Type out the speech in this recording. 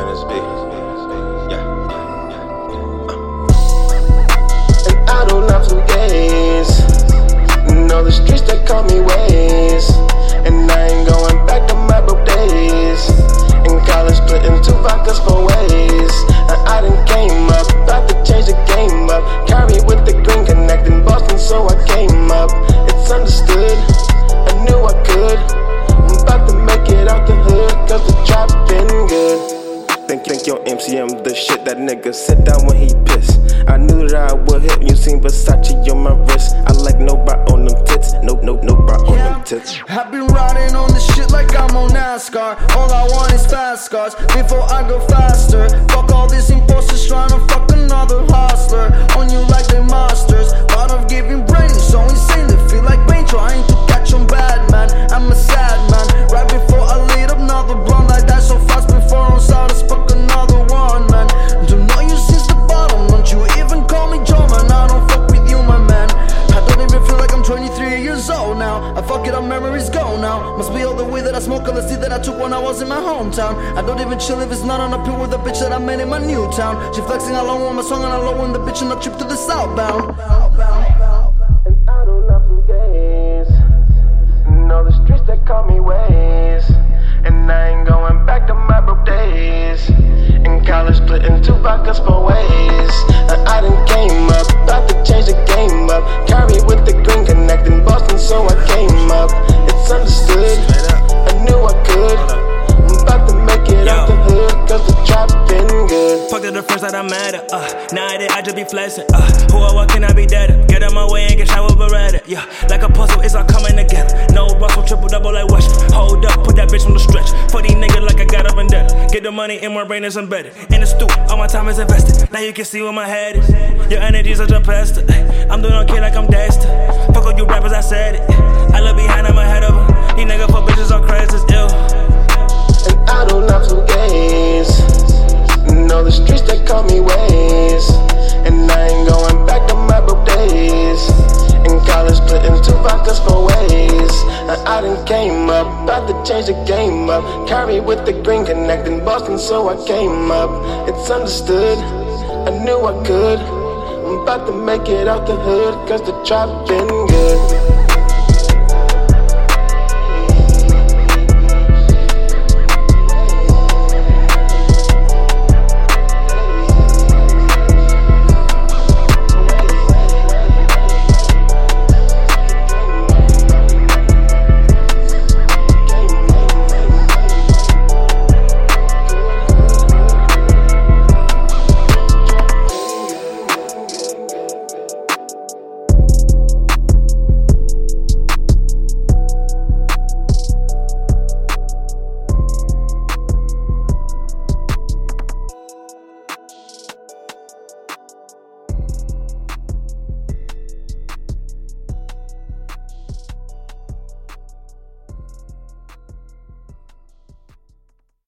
fine as big. And I don't know some gays. No, streets they call me ways. And I ain't going back to my broke days. In college, splitting two vodkas for ways. And I done came up, about to change the game up. Carry with the green, connecting Boston, so I came up. It's understood. Nigga sit down when he piss. I knew that I would hit you seen Versace on my wrist. I like no bra on them tits, no, no, no bra on them tits. I've been riding on this shit like I'm on NASCAR. All I want is fast cars before I go faster. Fuck all these imposters trying to fuck another hustler. On you like they smoke all the seed that I took when I was in my hometown. I don't even chill if it's not on a pill with the bitch that I met in my new town. She flexing along with my song and I low in the bitch on a trip to the southbound. And I don't love to gaze. Know the streets that call me ways. And I ain't going back to my broke days. In college, split into vodkas for ways. I'm uh. Now that I just be flexing, uh. Who or what can I be dead? Get out my way and get shot with Beretta, yeah. Like a puzzle, it's all coming together. No Russell, triple double like Westbrook. Hold up, put that bitch on the stretch. For these niggas like I got a vendetta. Get the money in my brain is embedded. In the stoop, all my time is invested. Now you can see where my head is. Your energy's such a pester. I'm doing okay like I'm Dexter. Fuck all you rappers, I said it. I look behind, call me ways. And I ain't going back to my broke days. In college, split into vodkas for ways. And I done came up, about to change the game up. Carry with the green connect in Boston, so I came up. It's understood, I knew I could. I'm about to make it out the hood, cause the trap been good.